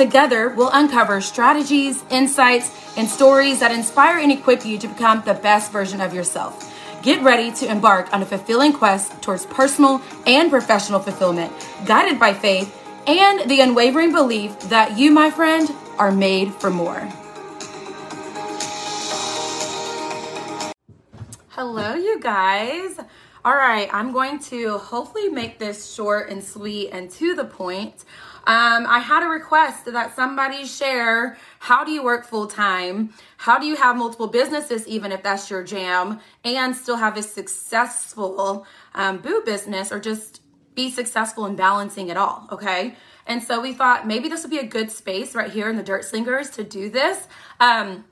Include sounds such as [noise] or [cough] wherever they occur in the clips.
Together, we'll uncover strategies, insights, and stories that inspire and equip you to become the best version of yourself. Get ready to embark on a fulfilling quest towards personal and professional fulfillment, guided by faith and the unwavering belief that you, my friend, are made for more. Hello, you guys. All right, I'm going to hopefully make this short and sweet and to the point. Um, I had a request that somebody share how do you work full time? How do you have multiple businesses, even if that's your jam, and still have a successful um, boo business or just be successful in balancing it all? Okay. And so we thought maybe this would be a good space right here in the Dirt Slingers to do this. Um,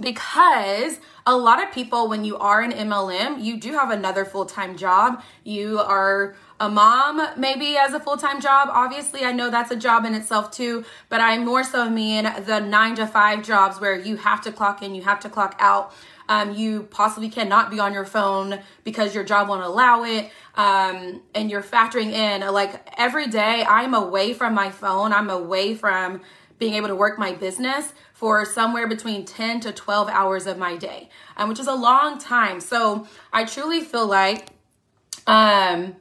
because a lot of people, when you are an MLM, you do have another full time job. You are a mom, maybe as a full time job. Obviously, I know that's a job in itself too, but I more so mean the nine to five jobs where you have to clock in, you have to clock out. Um, you possibly cannot be on your phone because your job won't allow it. Um, and you're factoring in like every day I'm away from my phone, I'm away from being able to work my business for somewhere between 10 to 12 hours of my day, um, which is a long time. So I truly feel like, um,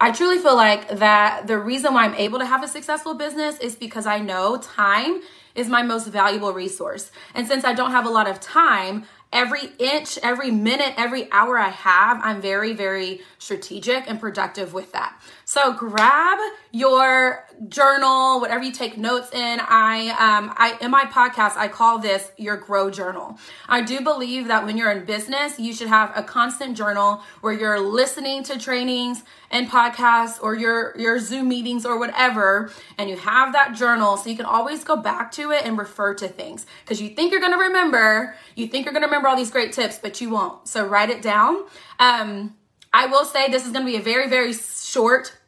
I truly feel like that the reason why I'm able to have a successful business is because I know time is my most valuable resource. And since I don't have a lot of time, every inch, every minute, every hour I have, I'm very, very strategic and productive with that. So grab your journal, whatever you take notes in. I, um, I, in my podcast, I call this your grow journal. I do believe that when you're in business, you should have a constant journal where you're listening to trainings and podcasts or your, your Zoom meetings or whatever. And you have that journal so you can always go back to it and refer to things because you think you're going to remember, you think you're going to remember all these great tips, but you won't. So write it down. Um, I will say this is going to be a very, very short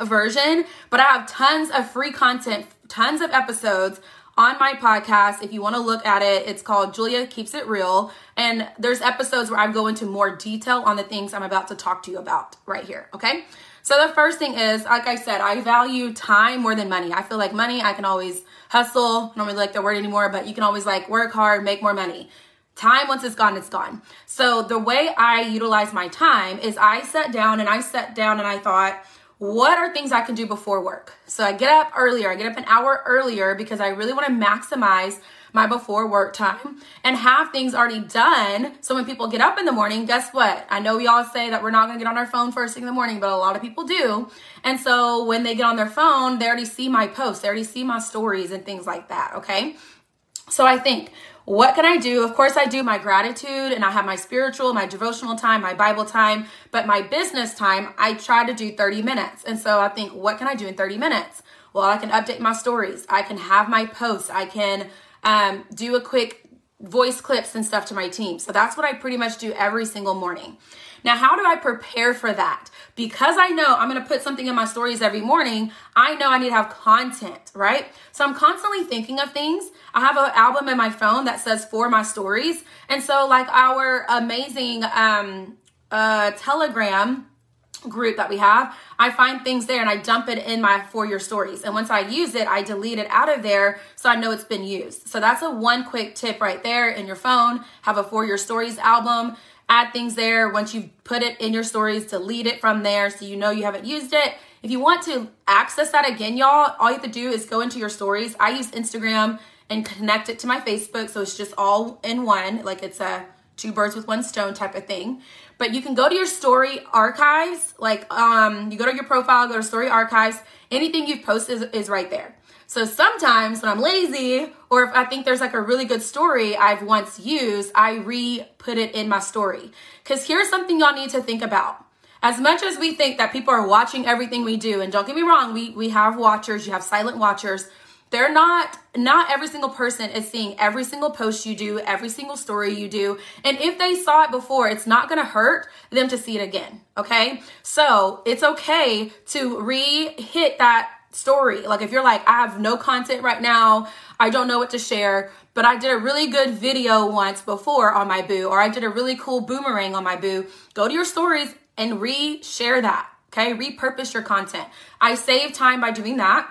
version, but I have tons of free content, tons of episodes on my podcast. If you want to look at it, it's called Julia Keeps It Real. And there's episodes where I go into more detail on the things I'm about to talk to you about right here. Okay. So the first thing is, like I said, I value time more than money. I feel like money, I can always hustle. I don't really like the word anymore, but you can always like work hard, make more money. Time, once it's gone, it's gone. So the way I utilize my time is I sat down and I sat down and I thought, what are things I can do before work? So I get up earlier. I get up an hour earlier because I really want to maximize my before work time and have things already done. So when people get up in the morning, guess what? I know we all say that we're not going to get on our phone first thing in the morning, but a lot of people do. And so when they get on their phone, they already see my posts, they already see my stories and things like that. Okay. So I think what can I do? Of course, I do my gratitude and I have my spiritual, my devotional time, my Bible time, but my business time, I try to do 30 minutes. And so I think, what can I do in 30 minutes? Well, I can update my stories, I can have my posts, I can um, do a quick voice clips and stuff to my team. So that's what I pretty much do every single morning. Now, how do I prepare for that? Because I know I'm going to put something in my stories every morning, I know I need to have content, right? So I'm constantly thinking of things. I have an album in my phone that says for my stories. And so like our amazing um uh Telegram group that we have, I find things there and I dump it in my for your stories. And once I use it, I delete it out of there so I know it's been used. So that's a one quick tip right there in your phone. Have a for your stories album add things there. Once you've put it in your stories, delete it from there so you know you haven't used it. If you want to access that again, y'all, all you have to do is go into your stories. I use Instagram and connect it to my Facebook, so it's just all in one, like it's a two birds with one stone type of thing. But you can go to your story archives, like um, you go to your profile, go to story archives. Anything you've posted is, is right there. So sometimes when I'm lazy or if I think there's like a really good story I've once used, I re put it in my story. Because here's something y'all need to think about. As much as we think that people are watching everything we do, and don't get me wrong, we, we have watchers, you have silent watchers, they're not not every single person is seeing every single post you do every single story you do and if they saw it before it's not to hurt them to see it again okay so it's okay to re-hit that story like if you're like i have no content right now i don't know what to share but i did a really good video once before on my boo or i did a really cool boomerang on my boo go to your stories and re-share that okay repurpose your content i save time by doing that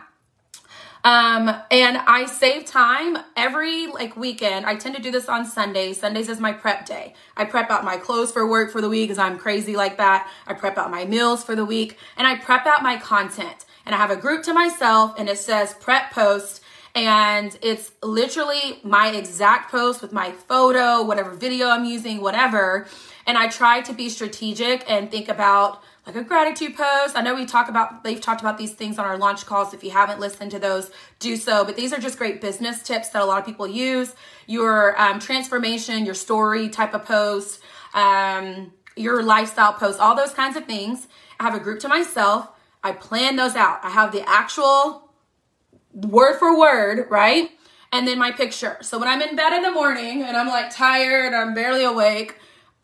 um, and I save time every like weekend. I tend to do this on Sundays. Sundays is my prep day. I prep out my clothes for work for the week because I'm crazy like that. I prep out my meals for the week and I prep out my content. And I have a group to myself and it says prep post and it's literally my exact post with my photo, whatever video I'm using, whatever. And I try to be strategic and think about like a gratitude post. I know we talk about they've talked about these things on our launch calls. If you haven't listened to those, do so. But these are just great business tips that a lot of people use. Your um, transformation, your story type of post, um, your lifestyle post, all those kinds of things. I have a group to myself. I plan those out. I have the actual word for word, right? And then my picture. So when I'm in bed in the morning and I'm like tired, I'm barely awake,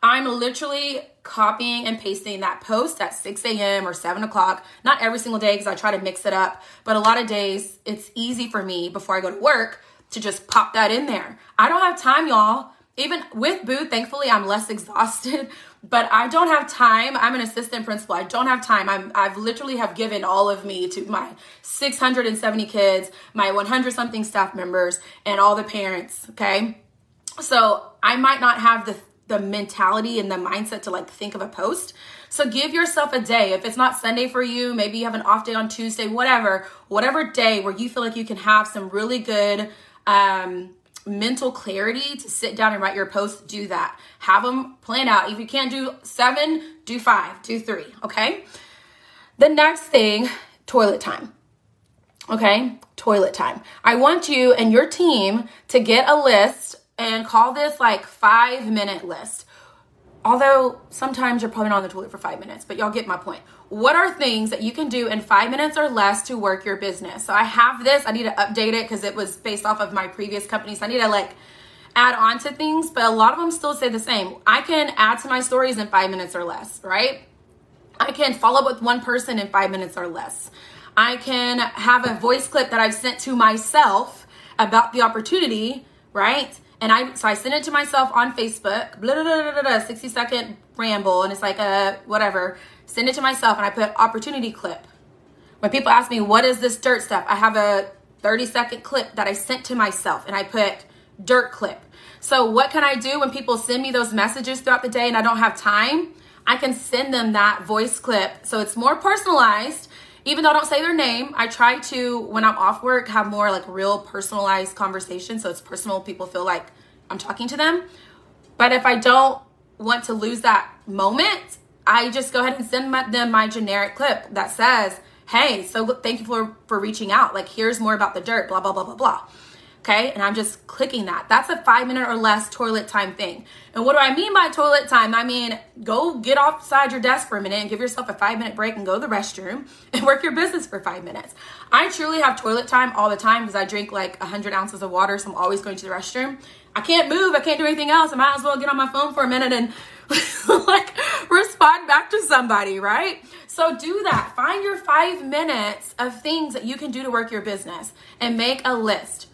I'm literally copying and pasting that post at 6 a.m. or 7 o'clock. Not every single day because I try to mix it up, but a lot of days it's easy for me before I go to work to just pop that in there. I don't have time, y'all. Even with Boo, thankfully, I'm less exhausted, [laughs] but I don't have time. I'm an assistant principal. I don't have time. I'm, I've literally have given all of me to my 670 kids, my 100 something staff members, and all the parents. Okay. So I might not have the the mentality and the mindset to like think of a post. So give yourself a day. If it's not Sunday for you, maybe you have an off day on Tuesday, whatever, whatever day where you feel like you can have some really good um, mental clarity to sit down and write your post, do that. Have them plan out. If you can't do seven, do five, do three, okay? The next thing, toilet time. Okay, toilet time. I want you and your team to get a list and call this like five minute list. Although sometimes you're probably not on the toilet for five minutes, but y'all get my point. What are things that you can do in five minutes or less to work your business? So I have this, I need to update it because it was based off of my previous company. So I need to like add on to things, but a lot of them still say the same. I can add to my stories in five minutes or less, right? I can follow up with one person in five minutes or less. I can have a voice clip that I've sent to myself about the opportunity, right? And I so I sent it to myself on Facebook, blah, blah, blah, blah, blah, 60 second ramble, and it's like a whatever. Send it to myself, and I put opportunity clip. When people ask me what is this dirt stuff, I have a 30 second clip that I sent to myself, and I put dirt clip. So what can I do when people send me those messages throughout the day and I don't have time? I can send them that voice clip. So it's more personalized even though I don't say their name, I try to, when I'm off work, have more like real personalized conversation. So it's personal. People feel like I'm talking to them. But if I don't want to lose that moment, I just go ahead and send my, them my generic clip that says, hey, so thank you for, for reaching out. Like, here's more about the dirt, blah, blah, blah, blah, blah. Okay, and I'm just clicking that. That's a five minute or less toilet time thing. And what do I mean by toilet time? I mean, go get outside your desk for a minute and give yourself a five minute break and go to the restroom [laughs] and work your business for five minutes. I truly have toilet time all the time because I drink like 100 ounces of water, so I'm always going to the restroom. I can't move, I can't do anything else. I might as well get on my phone for a minute and [laughs] like respond back to somebody, right? So do that. Find your five minutes of things that you can do to work your business and make a list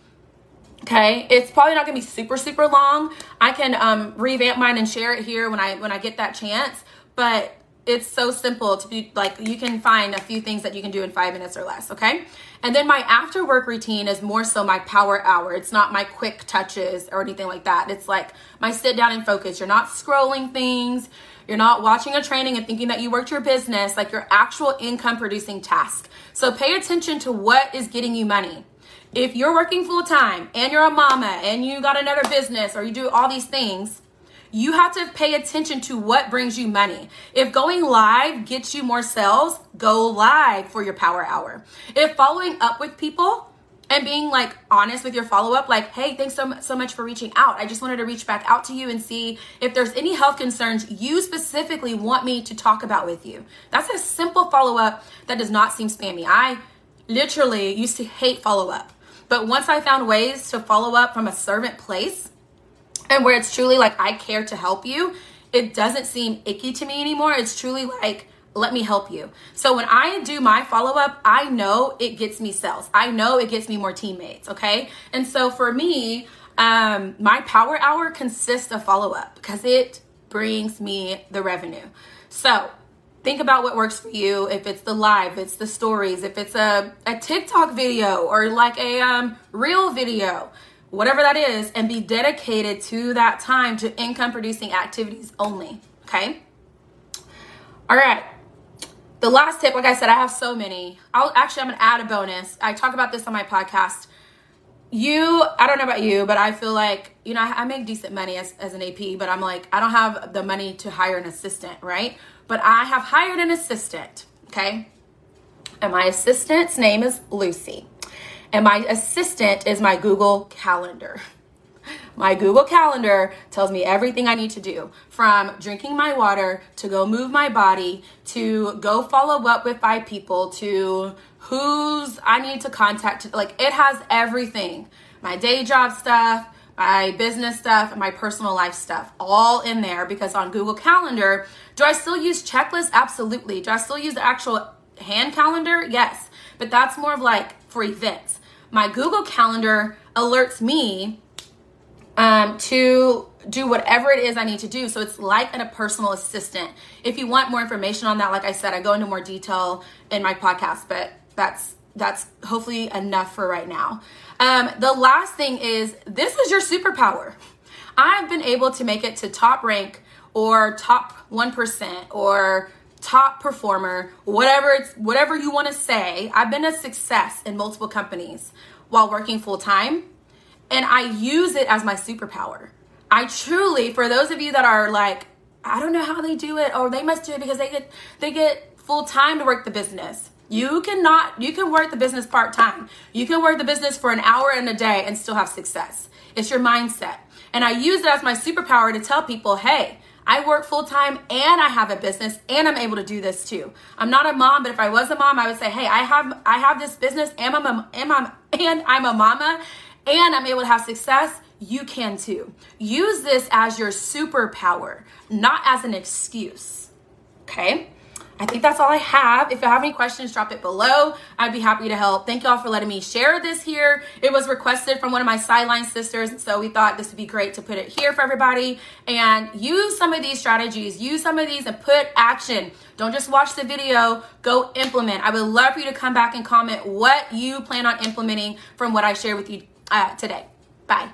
Okay, it's probably not gonna be super super long. I can um, revamp mine and share it here when I when I get that chance. But it's so simple to be like you can find a few things that you can do in five minutes or less. Okay, and then my after work routine is more so my power hour. It's not my quick touches or anything like that. It's like my sit down and focus. You're not scrolling things. You're not watching a training and thinking that you worked your business, like your actual income producing task. So pay attention to what is getting you money if you're working full time and you're a mama and you got another business or you do all these things, you have to pay attention to what brings you money. If going live gets you more sales, go live for your power hour. If following up with people and being like honest with your follow up, like, hey, thanks so, so much for reaching out. I just wanted to reach back out to you and see if there's any health concerns you specifically want me to talk about with you. That's a simple follow up that does not seem spammy. I literally used to hate follow up But once I found ways to follow up from a servant place and where it's truly like I care to help you, it doesn't seem icky to me anymore. It's truly like, let me help you. So when I do my follow up, I know it gets me sales. I know it gets me more teammates. Okay. And so for me, um, my power hour consists of follow up because it brings me the revenue. So think about what works for you. If it's the live, it's the stories, if it's a, a TikTok video or like a um, reel video, whatever that is, and be dedicated to that time to income producing activities only. Okay. All right. The last tip, like I said, I have so many. I'll actually, I'm gonna add a bonus. I talk about this on my podcast you i don't know about you but i feel like you know i, I make decent money as, as an ap but i'm like i don't have the money to hire an assistant right but i have hired an assistant okay? And my assistant's name is lucy. And my assistant is my google calendar. [laughs] My Google Calendar tells me everything I need to do from drinking my water to go move my body to go follow up with five people to who's I need to contact. Like it has everything. My day job stuff, my business stuff, my personal life stuff all in there because on Google Calendar, do I still use checklists? Absolutely. Do I still use the actual hand calendar? Yes. But that's more of like for events. My Google Calendar alerts me um, to do whatever it is I need to do. So it's like a personal assistant. If you want more information on that, like I said, I go into more detail in my podcast, but that's that's hopefully enough for right now. Um, the last thing is this is your superpower. I've been able to make it to top rank or top 1% or top performer, whatever it's whatever you want to say. I've been a success in multiple companies while working full time and I use it as my superpower. I truly, for those of you that are like, I don't know how they do it, or they must do it because they get they get full time to work the business. You cannot, you can work the business part time. You can work the business for an hour in a day and still have success. It's your mindset. And I use it as my superpower to tell people, hey, I work full time and I have a business and I'm able to do this too. I'm not a mom, but if I was a mom, I would say, hey, I have I have this business and I'm a, and I'm, and I'm a mama and I'm able to have success, you can too. Use this as your superpower, not as an excuse. Okay? I think that's all I have. If you have any questions, drop it below. I'd be happy to help. Thank y'all for letting me share this here. It was requested from one of my sideline sisters, so we thought this would be great to put it here for everybody. And use some of these strategies, use some of these and put action. Don't just watch the video, go implement. I would love for you to come back and comment what you plan on implementing from what I share with you uh, today. Bye.